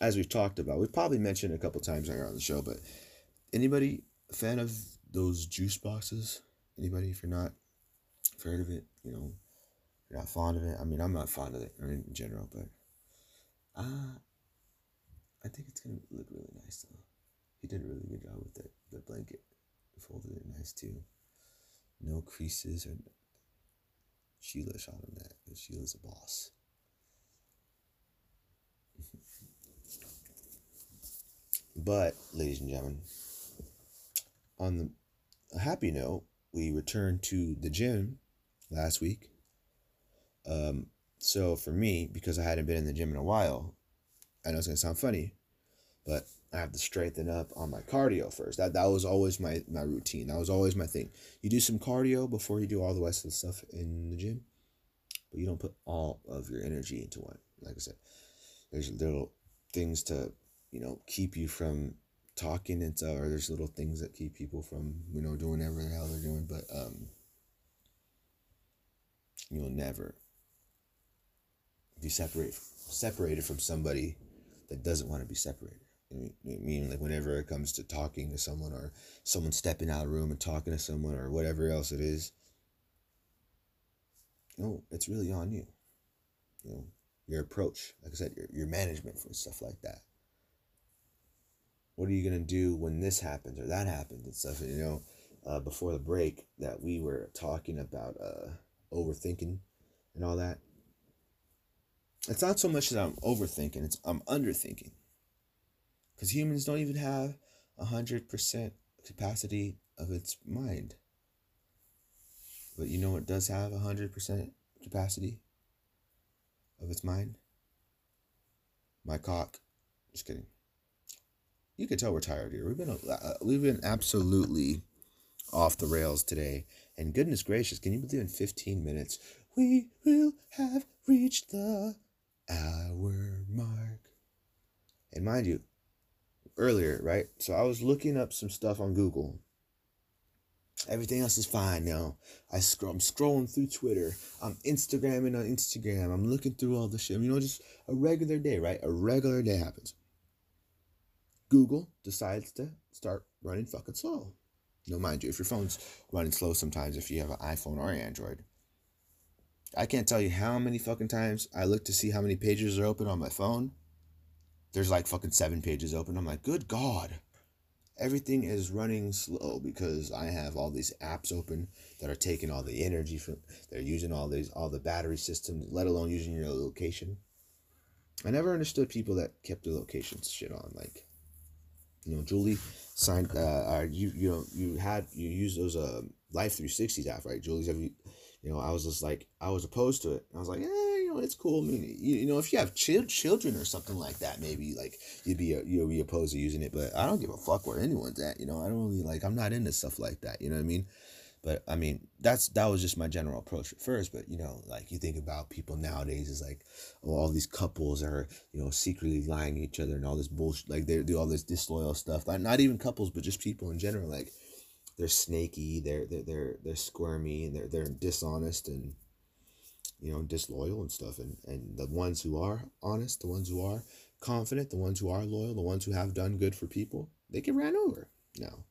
as we've talked about, we've probably mentioned a couple times on the show, but anybody fan of those juice boxes? Anybody, if you're not if heard of it, you know, you're not fond of it. I mean, I'm not fond of it in general, but uh, I think it's gonna look really nice though. He did a really good job with that the blanket. Folded it nice too. No creases or Sheila shot him that, but Sheila's a boss. [LAUGHS] but, ladies and gentlemen, on the happy note, we returned to the gym last week. Um, so for me, because I hadn't been in the gym in a while, I know it's gonna sound funny, but I have to strengthen up on my cardio first. That that was always my my routine. That was always my thing. You do some cardio before you do all the rest of the stuff in the gym, but you don't put all of your energy into one. Like I said, there's little things to you know keep you from talking and stuff, or there's little things that keep people from you know doing whatever the hell they're doing. But um, you'll never be separate separated from somebody that doesn't want to be separated. I mean, like whenever it comes to talking to someone or someone stepping out of room and talking to someone or whatever else it is, you know, it's really on you. You know, your approach, like I said, your, your management for stuff like that. What are you gonna do when this happens or that happens and stuff? You know, uh, before the break that we were talking about uh, overthinking and all that. It's not so much that I'm overthinking; it's I'm underthinking because humans don't even have a hundred percent capacity of its mind. But you know what does have a hundred percent capacity of its mind? My cock. Just kidding. You can tell we're tired here. We've been uh, we've been absolutely off the rails today. And goodness gracious, can you believe in 15 minutes we will have reached the hour mark? And mind you, earlier, right? So I was looking up some stuff on Google. Everything else is fine now. I scroll, I'm scrolling through Twitter. I'm Instagramming on Instagram. I'm looking through all the shit. You know, just a regular day, right? A regular day happens. Google decides to start running fucking slow. No, mind you, if your phone's running slow sometimes, if you have an iPhone or Android, I can't tell you how many fucking times I look to see how many pages are open on my phone there's like fucking seven pages open. I'm like, good God. Everything is running slow because I have all these apps open that are taking all the energy from they're using all these all the battery systems, let alone using your location. I never understood people that kept their locations shit on. Like, you know, Julie signed uh you you know you had you use those uh Life 360s app, right? Julie's have you you know, I was just like I was opposed to it. I was like, eh, you know, it's cool. I mean, you, you know, if you have ch- children or something like that, maybe like you'd be you'd be opposed to using it. But I don't give a fuck where anyone's at. You know, I don't really like. I'm not into stuff like that. You know what I mean? But I mean, that's that was just my general approach at first. But you know, like you think about people nowadays is like, oh, all these couples are you know secretly lying to each other and all this bullshit. Like they do all this disloyal stuff. Like not even couples, but just people in general. Like they're snaky, they're they're they're they're squirmy, and they're they're dishonest and you know, disloyal and stuff. And, and the ones who are honest, the ones who are confident, the ones who are loyal, the ones who have done good for people, they get ran over. Now,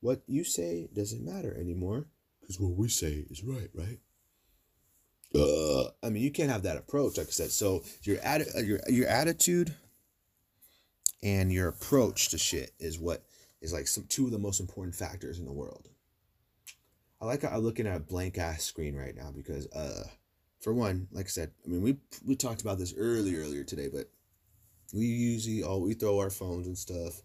what you say doesn't matter anymore because what we say is right, right? Uh, I mean, you can't have that approach, like I said. So your atti- your your attitude and your approach to shit is what is like some two of the most important factors in the world. I like I'm looking at a blank ass screen right now because uh for one, like I said, I mean we we talked about this earlier earlier today, but we usually all we throw our phones and stuff,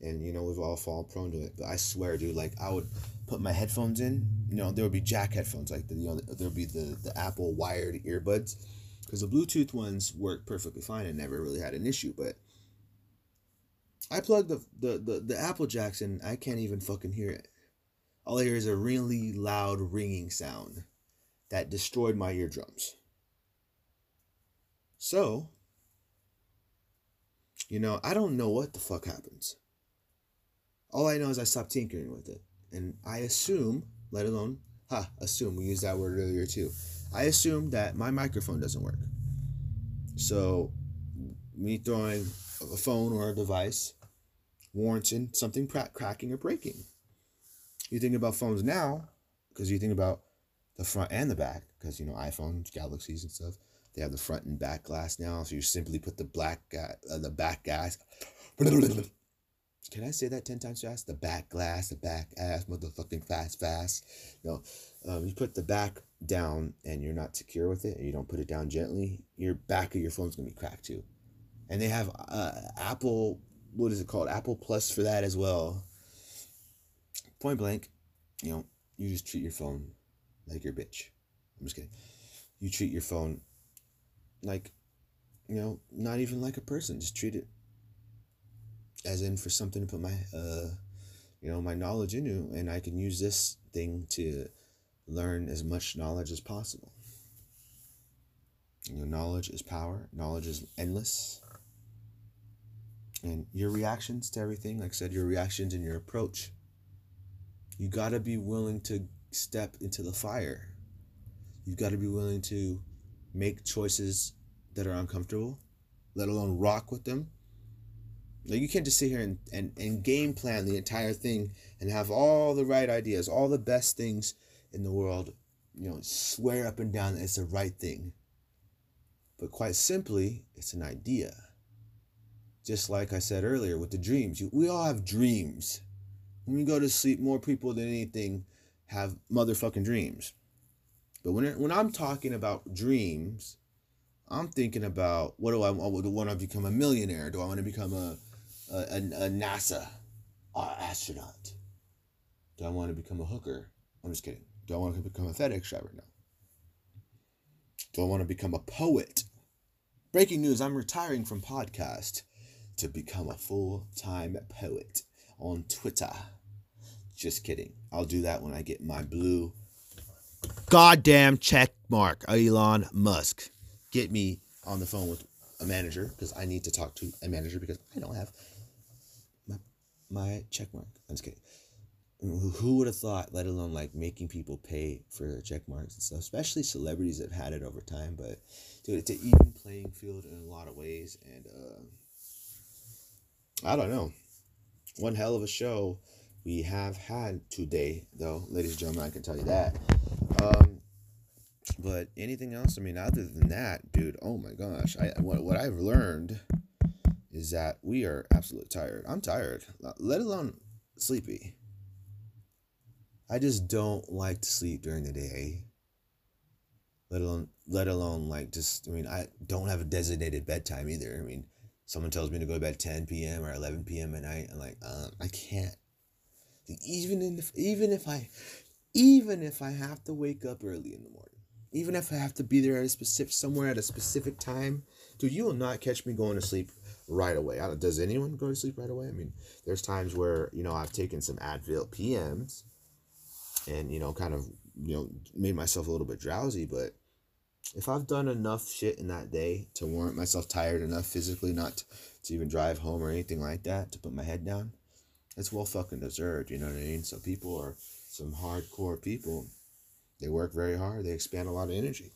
and you know we've all fallen prone to it. But I swear, dude, like I would put my headphones in, you know, there would be jack headphones, like the you know there would be the the Apple wired earbuds, because the Bluetooth ones work perfectly fine and never really had an issue, but. I plug the, the, the, the Apple Jacks in, I can't even fucking hear it. All I hear is a really loud ringing sound that destroyed my eardrums. So, you know, I don't know what the fuck happens. All I know is I stopped tinkering with it. and I assume, let alone, huh, assume, we used that word earlier too. I assume that my microphone doesn't work. So, me throwing a phone or a device warranting something cracking or breaking. You think about phones now, because you think about the front and the back, because you know iPhones, Galaxies, and stuff. They have the front and back glass now, so you simply put the black uh, the back glass. Can I say that ten times fast? The back glass, the back ass, motherfucking fast, fast. No, um, you put the back down and you're not secure with it, and you don't put it down gently. Your back of your phone's gonna be cracked too. And they have uh, Apple, what is it called? Apple Plus for that as well. Point blank, you know, you just treat your phone like your bitch. I'm just kidding. You treat your phone like, you know, not even like a person. Just treat it as in for something to put my, uh, you know, my knowledge into, and I can use this thing to learn as much knowledge as possible. You know, knowledge is power. Knowledge is endless. And your reactions to everything, like I said, your reactions and your approach, you got to be willing to step into the fire. You've got to be willing to make choices that are uncomfortable, let alone rock with them. Like you can't just sit here and, and, and game plan the entire thing and have all the right ideas, all the best things in the world, you know, swear up and down that it's the right thing. But quite simply, it's an idea. Just like I said earlier with the dreams, you, we all have dreams. When we go to sleep, more people than anything have motherfucking dreams. But when when I'm talking about dreams, I'm thinking about what do I want? Do I want to become a millionaire? Do I want to become a a, a, a NASA astronaut? Do I want to become a hooker? I'm just kidding. Do I want to become a FedEx driver? No. Do I want to become a poet? Breaking news: I'm retiring from podcast to become a full time poet on Twitter. Just kidding. I'll do that when I get my blue goddamn check mark. Elon Musk. Get me on the phone with a manager because I need to talk to a manager because I don't have my, my check mark. I'm just kidding. Who would have thought, let alone like making people pay for check marks and stuff, especially celebrities that have had it over time. But dude, it's an even playing field in a lot of ways. And uh, I don't know. One hell of a show we have had today, though, ladies and gentlemen, I can tell you that. Um, but anything else? I mean, other than that, dude, oh my gosh, I what what I've learned is that we are absolutely tired. I'm tired, let alone sleepy. I just don't like to sleep during the day. Let alone let alone like just I mean, I don't have a designated bedtime either. I mean, someone tells me to go to bed 10 p.m. or 11 p.m. at night, I'm like, um, I can't even if even if I even if I have to wake up early in the morning, even if I have to be there at a specific somewhere at a specific time, dude, you will not catch me going to sleep right away. does anyone go to sleep right away? I mean, there's times where you know I've taken some Advil PMs, and you know, kind of you know made myself a little bit drowsy, but if I've done enough shit in that day to warrant myself tired enough physically not to even drive home or anything like that to put my head down, it's well fucking deserved, you know what I mean? So people are some hardcore people. They work very hard. They expand a lot of energy.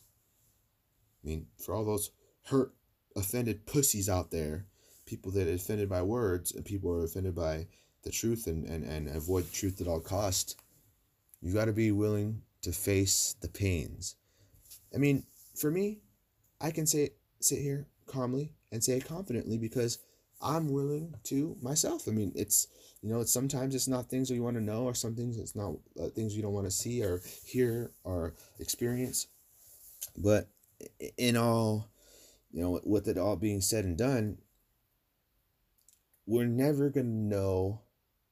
I mean, for all those hurt, offended pussies out there, people that are offended by words and people are offended by the truth and, and, and avoid truth at all cost, you got to be willing to face the pains. I mean, for me, I can say sit here calmly and say it confidently because I'm willing to myself. I mean, it's you know, it's sometimes it's not things that you want to know, or some things it's not uh, things you don't want to see or hear or experience. But in all, you know, with it all being said and done, we're never gonna know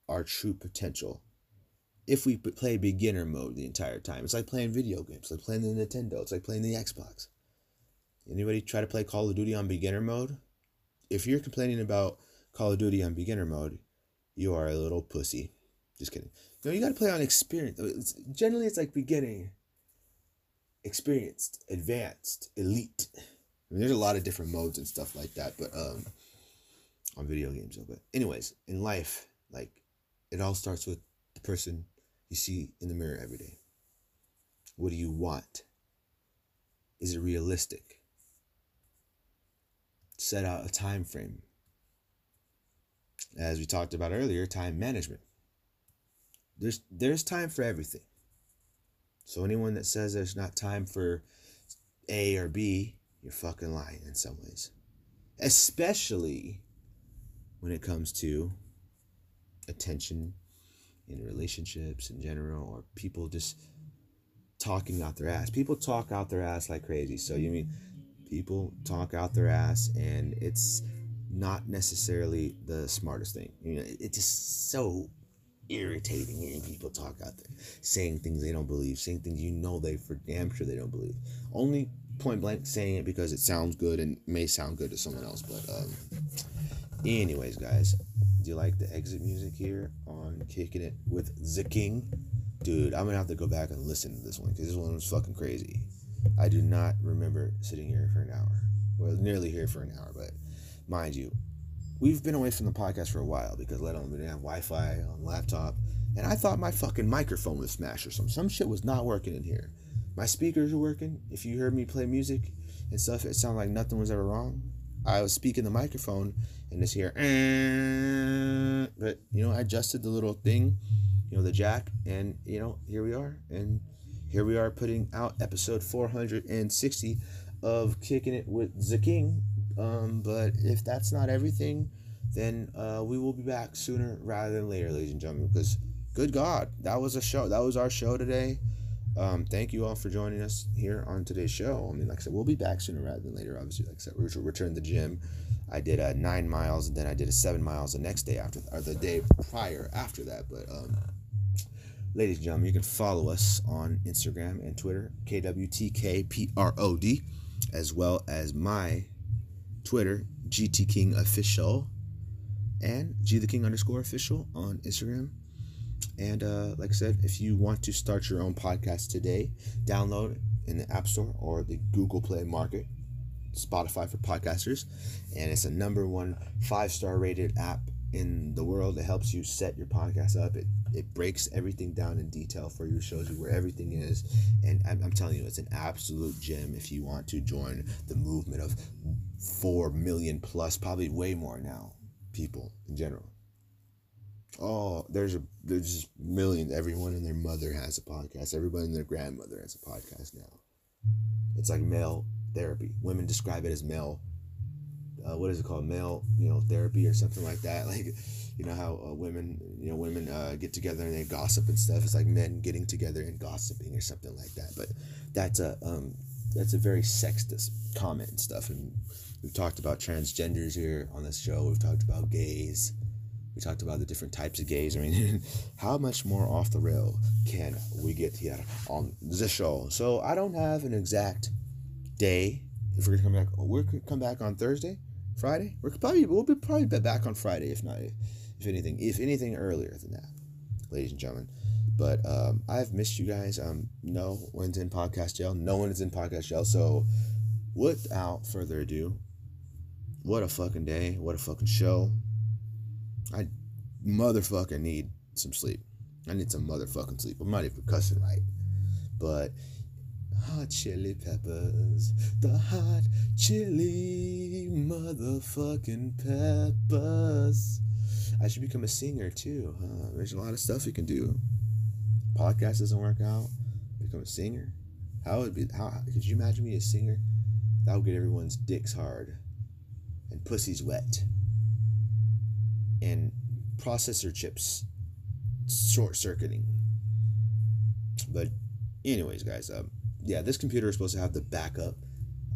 our true potential if we play beginner mode the entire time. It's like playing video games, like playing the Nintendo. It's like playing the Xbox. Anybody try to play Call of Duty on beginner mode? if you're complaining about Call of Duty on beginner mode, you are a little pussy. Just kidding. No, you gotta play on experience. It's, generally, it's like beginning, experienced, advanced, elite. I mean, there's a lot of different modes and stuff like that, but um, on video games. But anyways, in life, like it all starts with the person you see in the mirror every day? What do you want? Is it realistic? Set out a time frame. As we talked about earlier, time management. There's there's time for everything. So anyone that says there's not time for A or B, you're fucking lying in some ways. Especially when it comes to attention in relationships in general or people just talking out their ass. People talk out their ass like crazy. So you mean people talk out their ass and it's not necessarily the smartest thing. You know, it's just so irritating hearing people talk out there, saying things they don't believe, saying things you know they for damn sure they don't believe. Only point blank saying it because it sounds good and may sound good to someone else. But um, anyways, guys, do you like the exit music here on Kicking It with the King? Dude, I'm gonna have to go back and listen to this one because this one was fucking crazy. I do not remember sitting here for an hour. Well, nearly here for an hour, but mind you, we've been away from the podcast for a while because let alone we didn't have Wi-Fi on laptop, and I thought my fucking microphone was smashed or something. Some shit was not working in here. My speakers are working. If you heard me play music and stuff, it sounded like nothing was ever wrong. I was speaking the microphone and just hear, eh, but you know, I adjusted the little thing, you know, the jack, and you know, here we are, and here we are putting out episode 460 of kicking it with the king. Um, but if that's not everything, then uh, we will be back sooner rather than later, ladies and gentlemen. Because good God, that was a show. That was our show today. Um, thank you all for joining us here on today's show. I mean, like I said, we'll be back sooner rather than later. Obviously, like I said, we returned to the gym. I did a nine miles, and then I did a seven miles the next day after, or the day prior after that. But, um, ladies and gentlemen, you can follow us on Instagram and Twitter, KWTKPROD, as well as my Twitter, GT King Official, and G the King underscore official on Instagram. And uh, like I said, if you want to start your own podcast today, download in the App Store or the Google Play Market, Spotify for podcasters. And it's a number one five star rated app in the world. It helps you set your podcast up. It, it breaks everything down in detail for you, shows you where everything is. And I'm, I'm telling you, it's an absolute gem if you want to join the movement of 4 million plus, probably way more now, people in general. Oh, there's a there's just millions. Everyone and their mother has a podcast. Everybody and their grandmother has a podcast now. It's like male therapy. Women describe it as male. Uh, what is it called? Male, you know, therapy or something like that. [LAUGHS] Like, you know how uh, women, you know, women uh, get together and they gossip and stuff. It's like men getting together and gossiping or something like that. But that's a um, that's a very sexist comment and stuff. And we've talked about transgenders here on this show. We've talked about gays we talked about the different types of gays. I mean, [LAUGHS] how much more off the rail can we get here on the show? So I don't have an exact day. If we're gonna come back, we're gonna come back on Thursday, Friday. We're probably we'll be probably back on Friday, if not, if anything, if anything earlier than that, ladies and gentlemen. But um, I've missed you guys. Um, no one's in podcast jail. No one is in podcast jail. So, without further ado, what a fucking day! What a fucking show! I motherfucking need some sleep. I need some motherfucking sleep. I'm not even cussing right. But hot chili peppers, the hot chili motherfucking peppers. I should become a singer too. Huh? There's a lot of stuff you can do. Podcast doesn't work out. Become a singer. How would be? How could you imagine me a singer? That would get everyone's dicks hard and pussies wet and processor chips short circuiting. But, anyways, guys, um, yeah, this computer is supposed to have the backup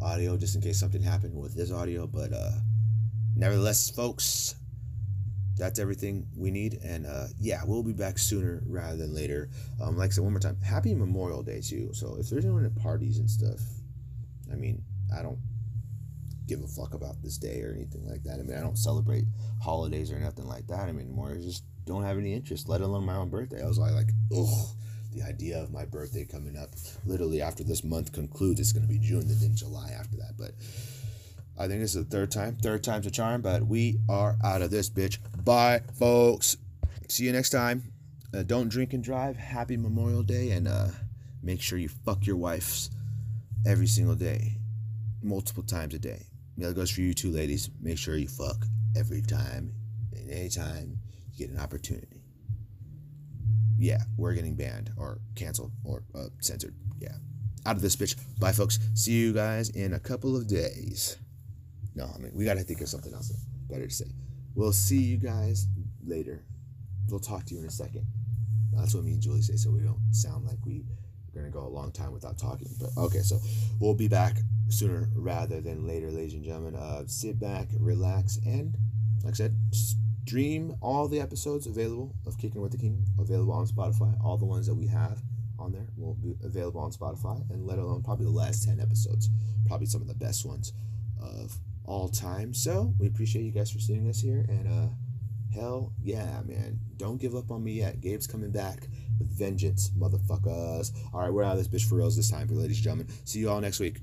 audio just in case something happened with this audio. But, uh, nevertheless, folks, that's everything we need. And, uh, yeah, we'll be back sooner rather than later. Um, like I said, one more time, happy Memorial Day, too. So, if there's anyone at parties and stuff, I mean, I don't give a fuck about this day or anything like that. I mean, I don't celebrate holidays or nothing like that. I mean, more I just don't have any interest, let alone my own birthday. I was like, like, ugh, the idea of my birthday coming up literally after this month concludes. It's going to be June and then July after that. But I think this is the third time. Third time's a charm, but we are out of this bitch. Bye, folks. See you next time. uh, don't drink and drive. Happy Memorial Day, and uh, make sure you fuck your wives every single day, multiple times a day. That goes for you too, ladies. Make sure you fuck every time and anytime you get an opportunity. Yeah, we're getting banned or canceled or uh, censored. Yeah. Out of this bitch. Bye, folks. See you guys in a couple of days. No, I mean, we got to think of something else better to say. We'll see you guys later. We'll talk to you in a second. That's what me and Julie say, so we don't sound like we are going to go a long time without talking. But okay, so we'll be back sooner rather than later, ladies and gentlemen. Uh, sit back, relax, and like I said, stream all the episodes available of Kicking with the King available on Spotify. All the ones that we have on there will be available on Spotify, and let alone probably the last 10 episodes, probably some of the best ones of all time. So we appreciate you guys for seeing us here, and uh, hell yeah, man, don't give up on me yet. Gabe's coming back with vengeance, motherfuckers. All right, we're out of this bitch for reals this time, ladies and gentlemen. See you all next week.